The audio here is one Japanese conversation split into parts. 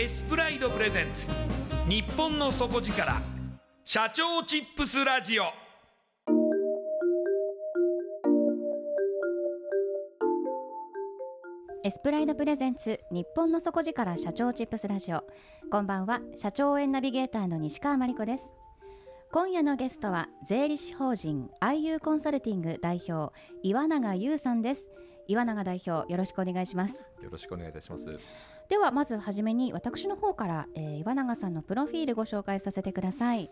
エスプライドプレゼンツ。日本の底力。社長チップスラジオ。エスプライドプレゼンツ。日本の底力。社長チップスラジオ。こんばんは。社長応援ナビゲーターの西川真理子です。今夜のゲストは。税理士法人。IU コンサルティング。代表。岩永優さんです。岩永代表よろしくお願いします。よろしくお願いいたしますではまずはじめに私の方から、えー、岩永さんのプロフィールご紹介させてください。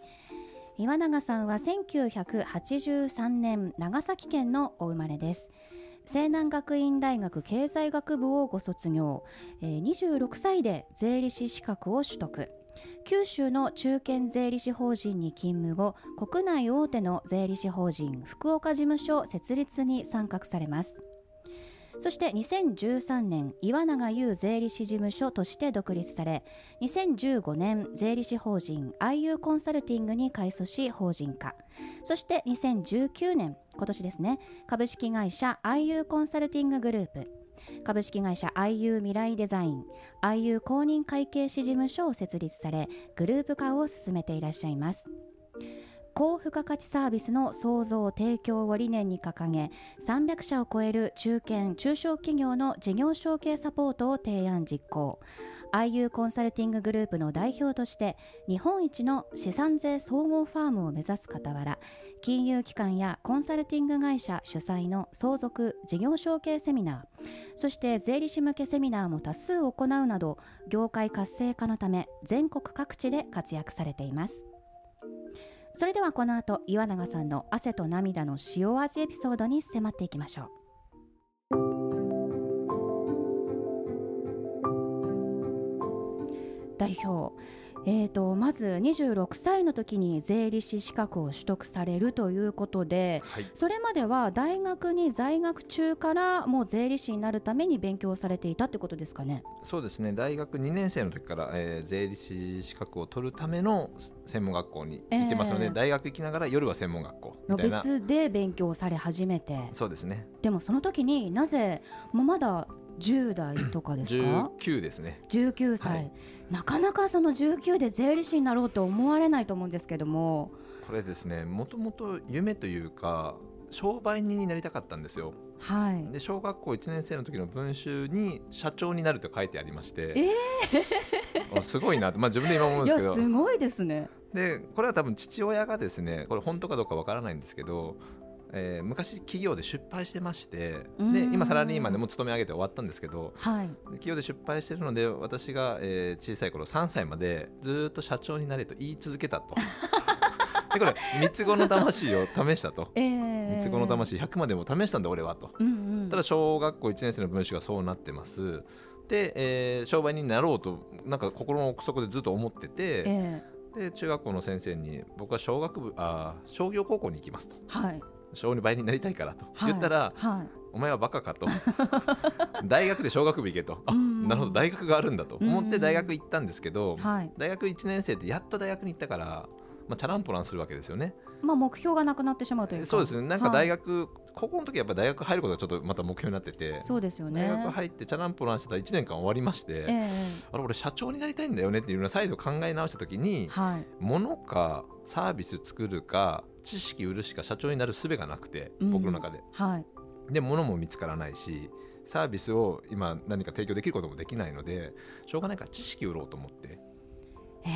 岩永さんは1983年長崎県のお生まれです。西南学院大学経済学部をご卒業、えー、26歳で税理士資格を取得。九州の中堅税理士法人に勤務後国内大手の税理士法人福岡事務所設立に参画されます。そして2013年岩永優税理士事務所として独立され2015年税理士法人 IU コンサルティングに改組し法人化。そして2019年今年ですね株式会社 IU コンサルティンググループ。株式会社 IU 未来デザイン IU 公認会計士事務所を設立されグループ化を進めていらっしゃいます。高付加価値サービスの創造提供を理念に掲げ300社を超える中堅中小企業の事業承継サポートを提案実行。IU コンサルティンググループの代表として日本一の資産税総合ファームを目指す傍ら金融機関やコンサルティング会社主催の相続事業承継セミナーそして税理士向けセミナーも多数行うなど業界活性化のため全国各地で活躍されています。それではこの後岩永さんの汗と涙の塩味エピソードに迫っていきましょう。代表えーと、まず26歳の時に税理士資格を取得されるということで、はい、それまでは大学に在学中からもう税理士になるために勉強されていたってことですかね？そうですね。大学2年生の時から、えー、税理士資格を取るための専門学校に行ってますので、えー、大学行きながら夜は専門学校みたいな。別で勉強され始めて。そうですね。でもその時になぜもうまだ10代とかですか？19ですね。19歳、はい、なかなかその19で税理士になろうと思われないと思うんですけども。これですねもともと夢というか商売人になりたかったんですよ。はい、で小学校1年生の時の文集に社長になると書いてありまして、えー、すごいなと、まあ、自分で今思うんですけど。すごいですね。でこれは多分父親がですねこれ本当かどうかわからないんですけどえー昔企業で出配してましてうん。で今サラリーマンでもう勤め上げて終わったんですけどはい。で企業で出配してるので私が、えー小さい頃3歳までずーっと社長になれと言い続けたと。でこれ三つ子の魂を試したと。えー、三つ子の魂100までも試したんだ俺はと。うんうん。ただ小学校1年生の文章がそうなってます。で、えー商売人になろうとなんか心の奥底でずっと思ってて、えで中学校の先生に僕は小学部あー商業高校に行きますと。ー、はい小児倍になりたいからと。はい。言ったら、はい。お前はバカかと。大学で小学部行けと。あうん。なるほど。大学があるんだと。思っうんて大学行ったんですけどはい。大学1年生でやっと大学に行ったから、まあ、チャランポランするわけですよね。まあ目標がなくなってしまうというか。そうですね。なんか大学、学、高校の時はやっぱ大学入ることがちょっとまた目標になっててそうですよね。大学入ってチャランポランしてたら1年間終わりまして、ええ。あれ俺社長になりたいんだよねっていうのを再度考え直した時にはい。物かサービス作るか知識売るしか社長になる術がなくてうん。僕の中で、はい。で物も見つからないしサービスを今何か提供できることもできないのでしょうがないから知識売ろうと思って。へ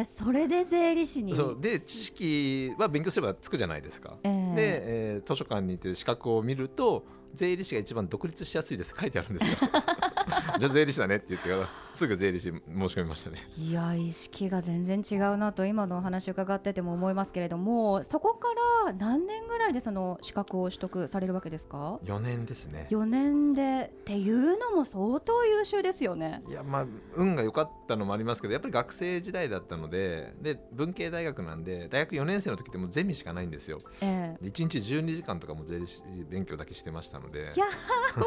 えそれで税理士に。そう。で知識は勉強すればつくじゃないですか、ええ。で、えー図書館に行って資格を見ると税理士が一番独立しやすいです書いてあるんですよ。じゃあ税理士だねって言ってすぐ税理士申し込みましたね。いや意識が全然違うなと今のお話伺ってても思いますけれどもそこから何年ぐらいでその資格を取得されるわけですか？4年ですね。4年でっていうのも相当優秀ですよね。いやまあ運が良かったのもありますけどやっぱり学生時代だったのでで文系大学なんで大学4年生の時ってもうゼミしかないんですよ。ええ。1日12時間とかも税理士勉強だけしてましたので。いや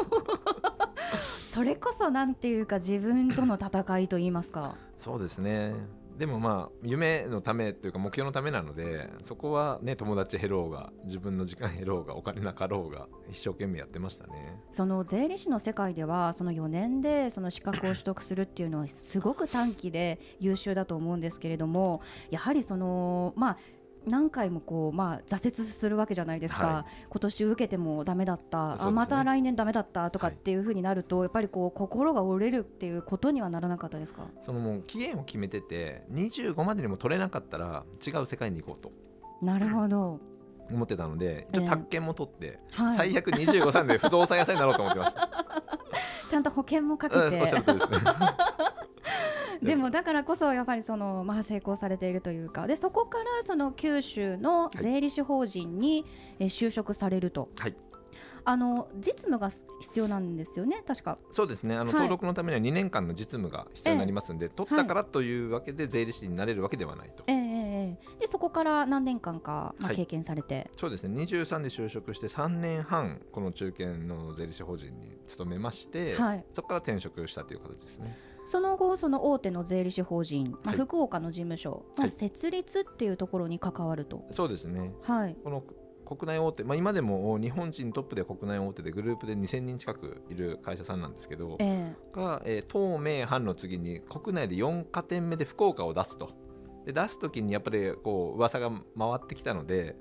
それこそなんていうか自分との戦いと言いますか。そうですね。でもまあ夢のためというか目標のためなのでそこはね友達減ろうが自分の時間減ろうがお金なかろうが一生懸命やってましたね。その税理士の世界ではその4年でその資格を取得するっていうのはすごく短期で優秀だと思うんですけれどもやはりそのまあ何回もこう、まあ、挫折するわけじゃないですか、は今年受けてもダメだった、ね。あまた来年ダメだった。とかっはい。ていうふうになると、やっぱりこう心が折れるっていうことにはならなかったですか？そのもう期限を決めてて25までにも取れなかったら違う世界に行こうと。なるほど、思ってたので一応ええ宅建も取って、はい、最悪25歳で不動産屋さんになろうと思ってました。ちゃんと保険もかけて。とり でもだからこそやっぱりその、まあ、成功されているというか。でそこからその九州の税理士法人に、えー就職されると。はい。あの実務が必要なんですよね確か。そうですね。あの、はい。登録のためには2年間の実務が必要になりますんで、取ったからというわけで税理士になれるわけではないと、えでそこから何年間か、まあ、はい。経験されて、そうですね。23で就職して3年半この中堅の税理士法人に勤めまして、はい。そこから転職したという形ですね。その後その大手の税理士法人、まあ、はい。福岡の事務所のはい。設立っていうところに関わると、そうですね。はい。この国内大手、まあ、今でも日本人トップで国内大手でグループで2000人近くいる会社さんなんですけどえが、えー東名阪の次に国内で4加点目で福岡を出すとで出す時にやっぱりこう噂が回ってきたので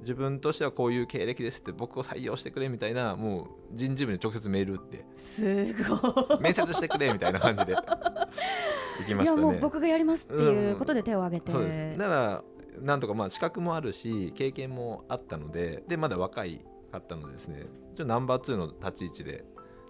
自分としてはこういう経歴ですって僕を採用してくれみたいなもう人事部に直接メール打ってえすごい。面接してくれみたいな感じで 行きましたね。いやもう僕がやりますっていうことで手を挙げて、そうです。だからなんとかまあ資格もあるし経験もあったのででまだ若いかったのでですね。ちょっとナンバー2の立ち位置で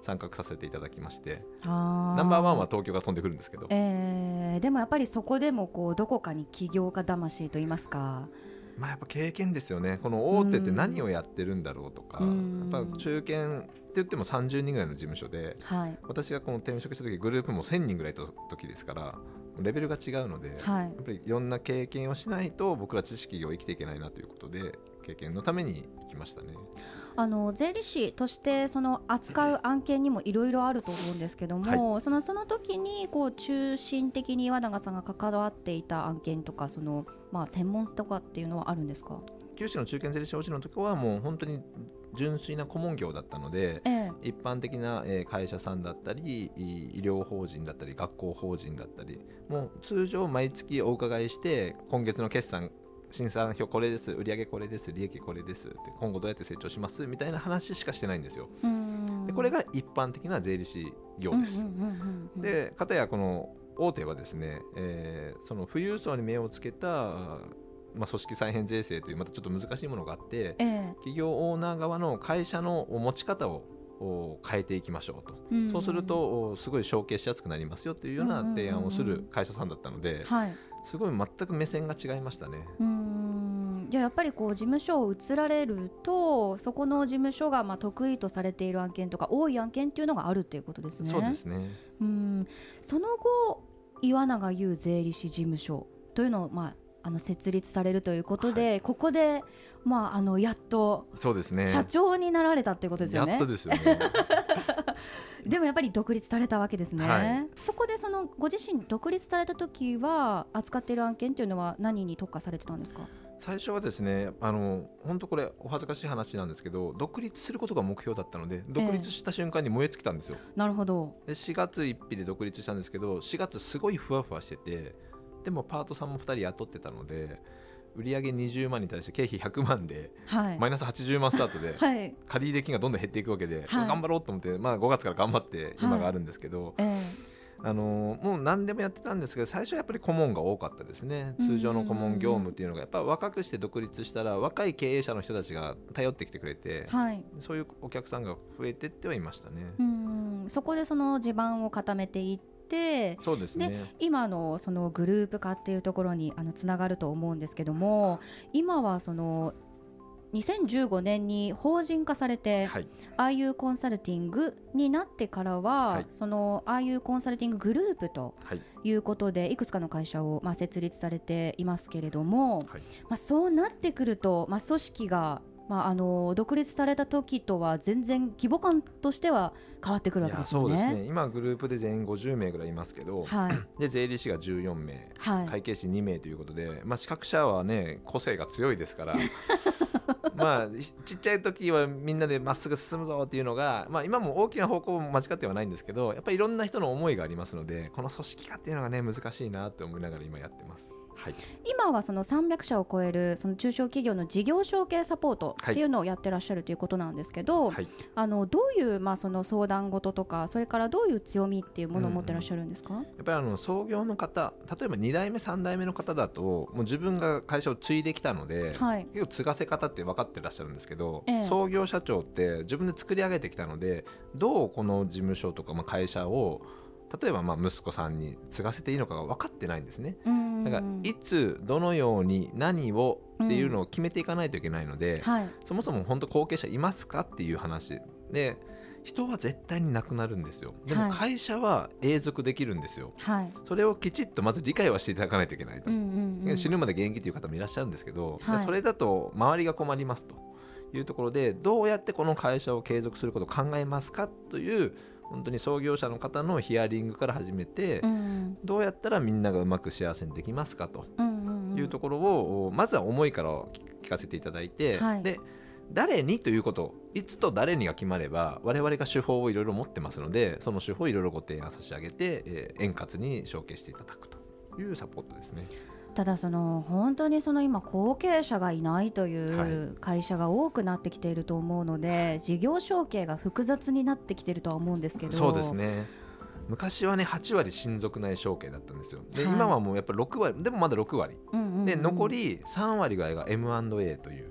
参画させていただきましてナナンバーワンは東京が飛んでくるんですけど。えーでもやっぱりそこでもこうどこかに起業家魂と言いますか。まあやっぱ経験ですよね。この大手って何をやってるんだろうとかうん。やっぱ中堅って言っても30人ぐらいの事務所ではい。私がこの転職した時グループも1000人ぐらいの時ですからレベルが違うので、はい。やっぱりいろんな経験をしないと僕ら知識を生きていけないなということで経験のために行きましたね。あの税理士としてその扱う案件にもいろいろあると思うんですけども、そのその時にこう中心的に岩永さんが関わっていた案件とかその、まあ、専門とかっていうのはあるんですか、九州の中堅税理士法人の時はもう本当に純粋な顧問業だったのでええ。一般的なえー会社さんだったりい医療法人だったり学校法人だったりもう通常毎月お伺いして今月の決算審査表これです売上これです利益これですって今後どうやって成長しますみたいな話しかしてないんですよ。でこれが一般的な税理士業です、うんうんうんうんうんで片やこの大手はですね、えーその富裕層に目をつけたあまあ、組織再編税制というまたちょっと難しいものがあってええ。企業オーナー側の会社の持ち方をお変えていきましょうと、うんそうするとおすごい承継しやすくなりますよというような提案をする会社さんだったので、はいすごい全く目線が違いましたね。うーんじゃあやっぱりこう事務所を移られるとそこの事務所がまあ得意とされている案件とか多い案件っていうのがあるっていうことですね。そうですねうんその後岩永優税理士事務所というのを、まあ、あの設立されるということで、ここで、まあ、あのやっとそうですね社長になられたっていうことですよね。やっとですよね でもやっぱり独立されたわけですね、はい。そこでそのご自身独立された時は扱っている案件というのは何に特化されてたんですか？最初はですねあの本当これお恥ずかしい話なんですけど独立することが目標だったので独立した瞬間に燃え尽きたんですよ、なるほど。で4月1日で独立したんですけど4月すごいふわふわしててでもパートさんも2人雇ってたので売上20万に対して経費100万ではい、マイナス80万スタートではい。借入金がどんどん減っていくわけで、はい。頑張ろうと思って、まあ、5月から頑張って今があるんですけど、えあのーもう何でもやってたんですけど最初はやっぱり顧問が多かったですね。うん通常の顧問業務っていうのがやっぱ若くして独立したら若い経営者の人たちが頼ってきてくれてそういうお客さんが増えてってはいましたね。うんそこでその地盤を固めていってそうですね。今のそのグループ化っていうところにあのつながると思うんですけども今はその2015年に法人化されて、はい。IU コンサルティングになってからは、はい。その IU コンサルティンググループとはい。いうことでいくつかの会社を、まあ、設立されていますけれども、はい。まあ、そうなってくると、まあ、組織が、まあ、あの独立された時とは全然規模感としては変わってくるわけですよね。そうですね今グループで全員50名ぐらいいますけど、はいで税理士が14名はい会計士2名ということで、まあ、資格者はね個性が強いですから まあちちっちゃい時はみんなでまっすぐ進むぞっていうのが、まあ、今も大きな方向も間違ってはないんですけどやっぱりいろんな人の思いがありますのでこの組織化っていうのがね難しいなって思いながら今やってます。はい、今はその300社を超えるその中小企業の事業承継サポートっていうのをやってらっしゃるということなんですけど、はい。あのどういう、まあ、その相談事とかそれからどういう強みっていうものを持ってらっしゃるんですか、やっぱりあの創業の方例えば2代目3代目の方だともう自分が会社を継いできたので、はい。結構継がせ方って分かってらっしゃるんですけど、ええ。創業社長って自分で作り上げてきたのでどうこの事務所とかまあ会社を例えばまあ息子さんに継がせていいのかが分かってないんですね。うんだからいつどのように何をっていうのを決めていかないといけないので、はい。そもそも本当後継者いますかっていう話で人は絶対になくなるんですよ。ではい。も会社は永続できるんですよ、はい。それをきちっとまず理解はしていただかないといけないと、うんうんうん。死ぬまで現役という方もいらっしゃるんですけど、はい。でそれだと周りが困りますというところでどうやってこの会社を継続することを考えますかという本当に創業者の方のヒアリングから始めて、うん。どうやったらみんながうまく幸せにできますかというところを、まずは思いから聞かせていただいて、はい。で誰にということいつと誰にが決まれば我々が手法をいろいろ持ってますのでその手法をいろいろご提案差し上げて、えー円滑に承継していただくというサポートですね。ただその本当にその今後継者がいないといはう会社が多くなってきていると思うので、事業承継が複雑になってきているとは思うんですけど。そうですね。昔はね8割親族内承継だったんですよ。で、はい。今はもうやっぱり6割でもまだ6割。うんうんうん。で残り3割ぐらいが M&A という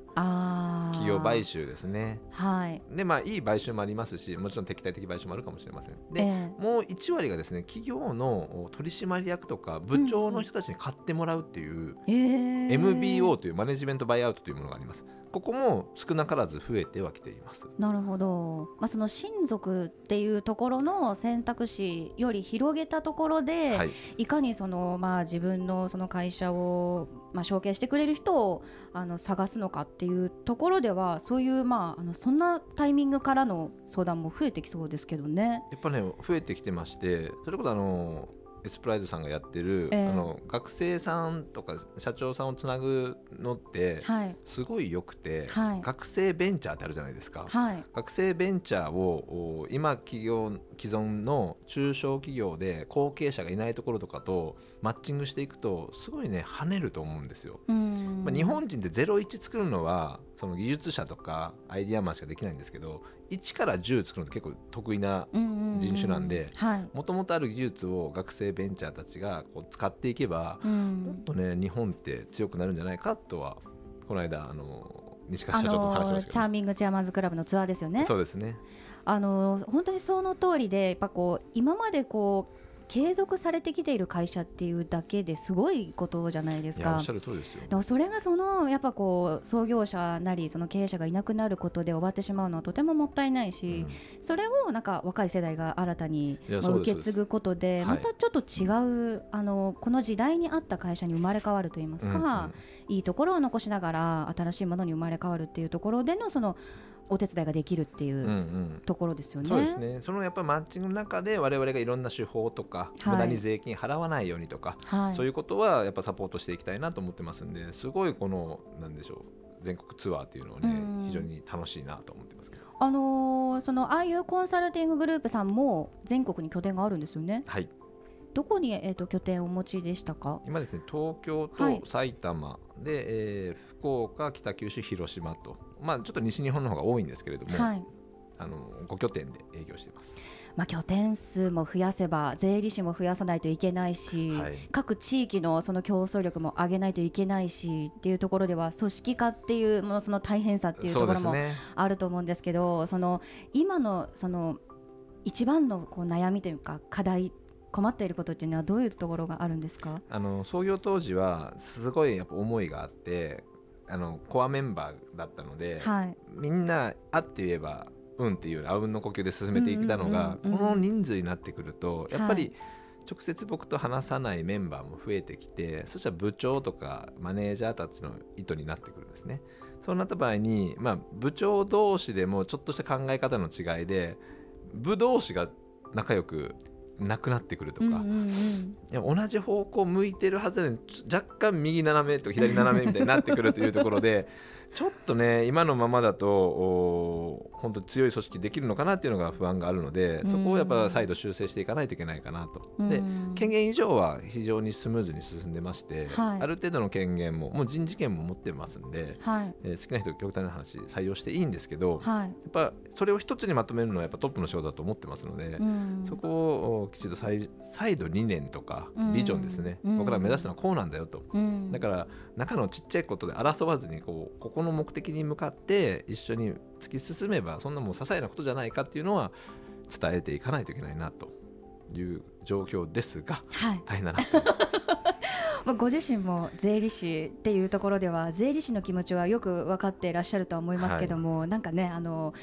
企業買収ですね。はい。でまあいい買収もありますしもちろん敵対的買収もあるかもしれません。で、えもう1割がですね企業の取締役とか部長の人たちに買ってもらうっていうええー。MBO というマネジメントバイアウトというものがありますここも少なからず増えてはきています。なるほど、まあ、その親族っていうところの選択肢より広げたところで、はい。い、かにその、まあ、自分のその会社を、まあ、承継してくれる人をあの探すのかっていうところではそういう、まあ、あのそんなタイミングからの相談も増えてきそうですけどね。やっぱね増えてきてましてそれこそあのエスプライドさんがやってる、ええ。あの学生さんとか社長さんをつなぐのってはい、すごい良くて、はい。学生ベンチャーってあるじゃないですか、はい。学生ベンチャーをお今起業既存の中小企業で後継者がいないところとかとマッチングしていくとすごいね跳ねると思うんですよ。うん。まあ、日本人って01作るのはその技術者とかアイディアマンしかできないんですけど1から10作るのって結構得意な人種なんではい。もともとある技術を学生ベンチャーたちがこう使っていけばうもっんとね日本って強くなるんじゃないかとはこの間あの西川あ社長とも話しまのしたけど、チャーミングチェアマンズクラブのツアーですよね。そうですね。あの本当にその通りでやっぱこう今までこう継続されてきている会社っていうだけですごいことじゃないですか。それがそのやっぱこう創業者なりその経営者がいなくなることで終わってしまうのはとてももったいないし、それをなんか若い世代が新たに受け継ぐことではいまたちょっと違う、あのこの時代に合った会社に生まれ変わるといいますうんか、いいところを残しながら新しいものに生まれ変わるっていうところでのそのお手伝いができるっていうんうんううん。ところですよね。そうですね。そのやっぱりマッチングの中で我々がいろんな手法とか、はい。無駄に税金払わないようにとか、はい、そういうことはやっぱサポートしていきたいなと思ってますんですごいこのなんでしょう全国ツアーっていうのはね、うん。非常に楽しいなと思ってますけど。あのーそのああいうコンサルティンググループさんも全国に拠点があるんですよね。はいどこに、えー、と拠点をお持ちでしたか？今ですね東京はい。と埼玉で、えー福岡北九州広島と。まあちょっと西日本の方が多いんですけれども、はい。あの5拠点で営業しています。まあ、拠点数も増やせば税理士も増やさないといけないし、はい。各地域のその競争力も上げないといけないしっていうところでは組織化っていうものその大変さっていうところもあると思うんですけどその今のその一番のこう悩みというか課題困っていることっていうのはどういうところがあるんですか？あの創業当時はすごいやっぱ思いがあってあのコアメンバーだったので、はい。みんなあって言えばうんっていうあうんの呼吸で進めていったのが、この人数になってくるとやっぱり直接僕と話さないメンバーも増えてきてそしたら部長とかマネージャーたちの意図になってくるんですね。そうなった場合に、まあ、部長同士でもちょっとした考え方の違いで部同士が仲良くなくなってくるとか、うんうん同じ方向向いてるはずなのに若干右斜めと左斜めみたいになってくるというところでちょっとね今のままだとお本当強い組織できるのかなっていうのが不安があるのでそこをやっぱ再度修正していかないといけないかなと。でうん。権限以上は非常にスムーズに進んでまして、はい。ある程度の権限ももう人事権も持ってますんで、はい。えー好きな人極端な話採用していいんですけど、やはい。っぱそれを一つにまとめるのはやっぱトップの仕事だと思ってますので、うん。そこをおきちんと再再度理念とかうん。ビジョンですね、うん。僕ら目指すのはこうなんだよと、うん。だから中のちっちゃいことで争わずにこうここの目的に向かって一緒に突き進めばそんなもう些細なことじゃないかっていうのは伝えていかないといけないなという状況ですがはい。大変だな。まあ、ご自身も税理士っていうところでは税理士の気持ちはよく分かっていらっしゃるとは思いますけども、なんかねあの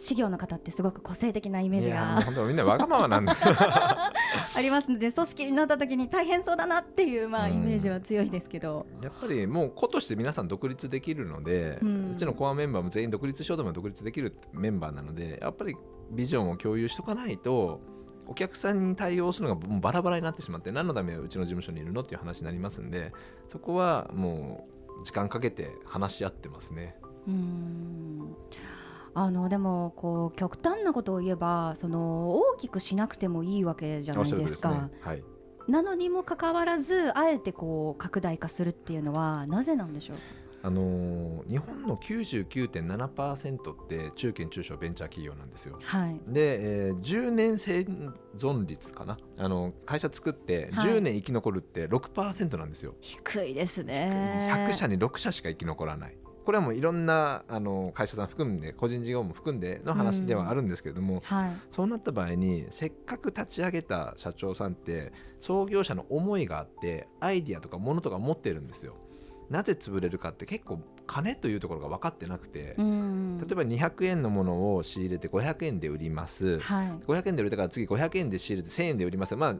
事業の方ってすごく個性的なイメージが。本当みんなわがままなんだ ありますので組織になった時に大変そうだなっていう、まあ、うん。イメージは強いですけど、やっぱりもう個として皆さん独立できるので、ううんちのコアメンバーも全員独立しようとも独立できるメンバーなのでやっぱりビジョンを共有しとかないとお客さんに対応するのがバラバラになってしまって何のためうちの事務所にいるのっていう話になりますんでそこはもう時間かけて話し合ってますね。うんあのでもこう極端なことを言えばその大きくしなくてもいいわけじゃないですか。なのにもかかわらずあえてこう拡大化するっていうのはなぜなんでしょう？あのー日本の99.7%って中堅中小ベンチャー企業なんですよ。はい。で、えー10年生存率かな？あの会社作ってはい。10年生き残るって6%なんですよ、低いですね。100社に6社しか生き残らないこれはもういろんなあの会社さん含んで個人事業も含んでの話ではあるんですけれども、はい。そうなった場合にせっかく立ち上げた社長さんって創業者の思いがあってアイディアとかものとか持ってるんですよ。なぜ潰れるかって結構金というところが分かってなくて、うん。例えば200円のものを仕入れて500円で売ります、はい。500円で売れたから次500円で仕入れて1000円で売ります。まあ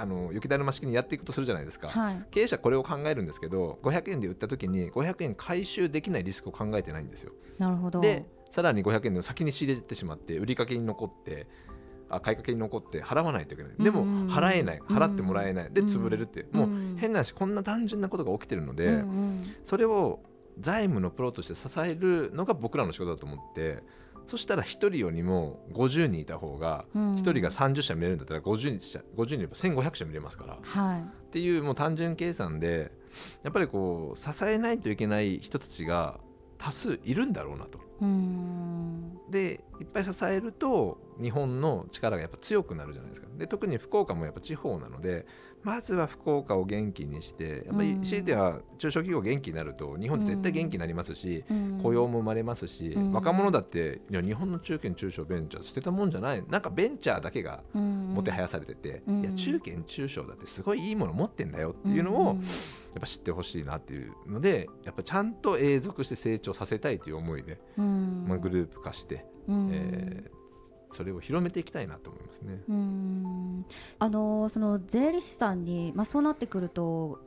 あの雪だるま式にやっていくとするじゃないですか、はい。経営者これを考えるんですけど500円で売った時に500円回収できないリスクを考えてないんですよ。なるほど。でさらに500円で先に仕入れてしまって売りかけに残ってあ買いかけに残って払わないといけない。でもうん。払えない。払ってもらえない。でうん。潰れるってもううん。変な話こんな単純なことが起きてるので、それを財務のプロとして支えるのが僕らの仕事だと思ってそしたら1人よりも50人いた方がうん。1人が30社見れるんだったら50人社50人いれば1500社見れますから。っはい。ていうもう単純計算でやっぱりこう支えないといけない人たちが多数いるんだろうなと。でいっぱい支えると日本の力がやっぱ強くなるじゃないですか。で特に福岡もやっぱ地方なのでまずは福岡を元気にしてやっぱりうん。強いては中小企業元気になると日本って絶対元気になりますし、うん。雇用も生まれますし、うん。若者だっていや日本の中堅中小ベンチャー捨てたもんじゃない。なんかベンチャーだけがもてはやされてて、うん。いや中堅中小だってすごいいいもの持ってんだよっていうのをやっぱ知ってほしいなっていうのでやっぱちゃんと永続して成長させたいという思いで、うんまあ、グループ化して、うん。えーそれを広めていきたいなと思いますね。うーん。あのその税理士さんに、まあ、そうなってくると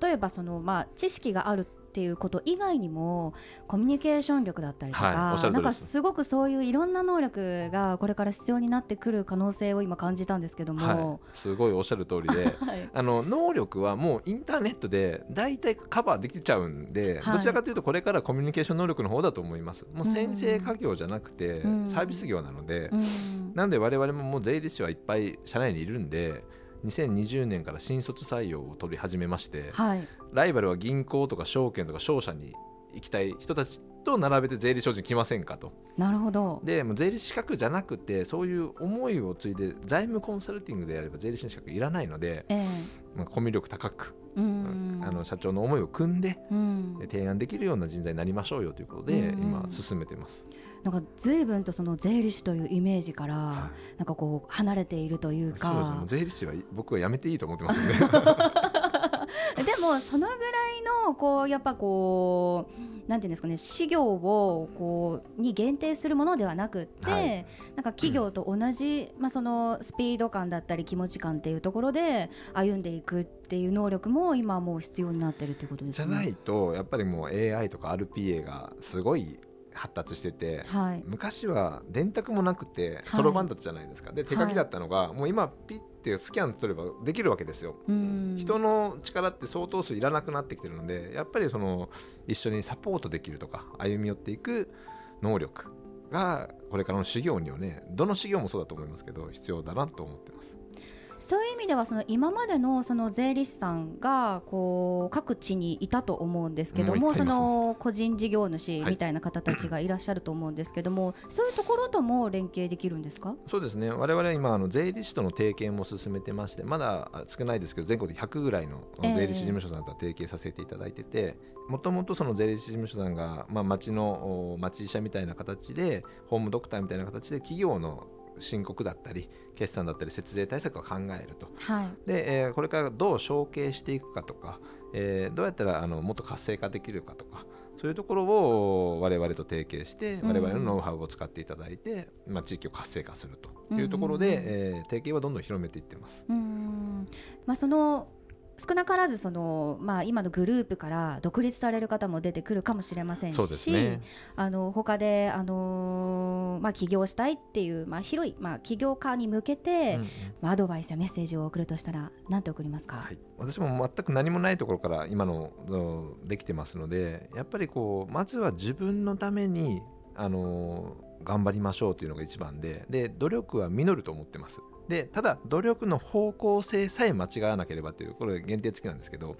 例えばその、まあ、知識があるっていうこと以外にもコミュニケーション力だったりとか、はいなんかすごくそういういろんな能力がこれから必要になってくる可能性を今感じたんですけどはいも、、すごいおっしゃる通りで はい。あの能力はもうインターネットで大体カバーできちゃうんで、はい。どちらかというとこれからコミュニケーション能力の方だと思いますもううん。先生家業じゃなくてうん。サービス業なので、うん。なので我々ももう税理士はいっぱい社内にいるんで2020年から新卒採用を取り始めましてはい。ライバルは銀行とか証券とか商社に行きたい人たちと並べて税理士法人来ませんかと。なるほど。でもう税理士資格じゃなくてそういう思いを継いで財務コンサルティングでやれば税理士の資格いらないので、えまあ、コミュ力高く、あの社長の思いを組んでうん。で提案できるような人材になりましょうよということで、うん。今進めてます、なんか随分とその税理士というイメージから、はなんかこう離れているというか。う税理士は僕はやめていいと思ってますんで でもそのぐらいのこうやっぱこうなんていうんですかね事業をこうに限定するものではなくって、はい。なんか企業と同じ、まあそのスピード感だったり気持ち感っていうところで歩んでいくっていう能力も今はもう必要になってるっていうことですね。じゃないとやっぱりもう AI とか RPA がすごい発達してて、はい。昔は電卓もなくてはい。そろばんだったじゃないですか、で手書きだったのが、もう今ピッてスキャン取ればできるわけですよ、うん。人の力って相当数いらなくなってきてるのでやっぱりその一緒にサポートできるとか歩み寄っていく能力がこれからの事業にはねどの事業もそうだと思いますけど必要だなと思ってますそういう意味ではその今までのその税理士さんがこう各地にいたと思うんですけども、その個人事業主みたいな方たちがいらっしゃると思うんですけども、そういうところとも連携できるんですか？そうですね我々は今あの税理士との提携も進めてましてまだ少ないですけど全国で100ぐらいの税理士事務所さんと提携させていただいててもともとその税理士事務所さんが、まあ、町の町医者みたいな形でホームドクターみたいな形で企業の申告だったり決算だったり節税対策を考えるとはい。で、えーこれからどう承継していくかとか、えーどうやったらあのもっと活性化できるかとかそういうところを我々と提携してうん我々のノウハウを使っていただいて、まあ、地域を活性化するというところで、うんうんうんえー提携はどんどん広めていってます。うーん。まあその少なからずそのまあ今のグループから独立される方も出てくるかもしれませんし、ね。あの他であのーまあ起業したいっていうまあ広いまあ起業家に向けて、うんうん。まあアドバイスやメッセージを送るとしたら何て送りますか？はい、私も全く何もないところから今のうんできてますのでやっぱりこうまずは自分のためにあの頑張りましょうというのが一番でで努力は実ると思ってますでただ努力の方向性さえ間違わなければというこれ限定付きなんですけど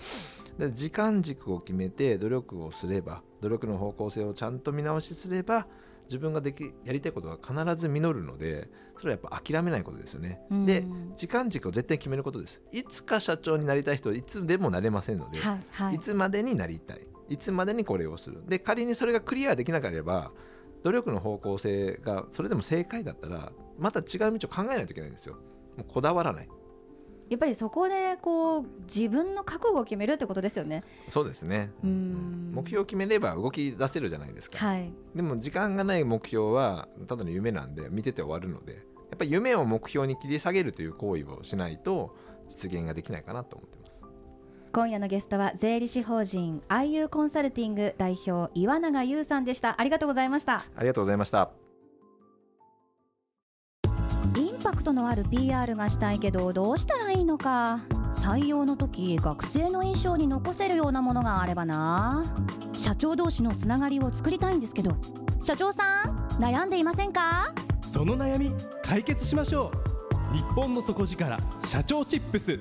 で時間軸を決めて努力をすれば努力の方向性をちゃんと見直しすれば自分ができやりたいことが必ず実るのでそれはやっぱ諦めないことですよね。うんで時間軸を絶対決めることです。いつか社長になりたい人はいつでもなれませんので、はいはいい、つまでになりたいいつまでにこれをするで仮にそれがクリアできなければ努力の方向性がそれでも正解だったらまた違う道を考えないといけないんですよ。もうこだわらないやっぱりそこでこう自分の覚悟を決めるってことですよね。そうですねうん目標を決めれば動き出せるじゃないですか、はい。でも時間がない目標はただの夢なんで見てて終わるのでやっぱり夢を目標に切り下げるという行為をしないと実現ができないかなと思ってます今夜のゲストは税理士法人 IU コンサルティング代表岩永優さんでした。ありがとうございました。ありがとうございました。インパクトのある PR がしたいけどどうしたらいいのか。採用の時学生の印象に残せるようなものがあればな。社長同士のつながりを作りたいんですけど。社長さん悩んでいませんか？その悩み解決しましょう。日本の底力社長チップス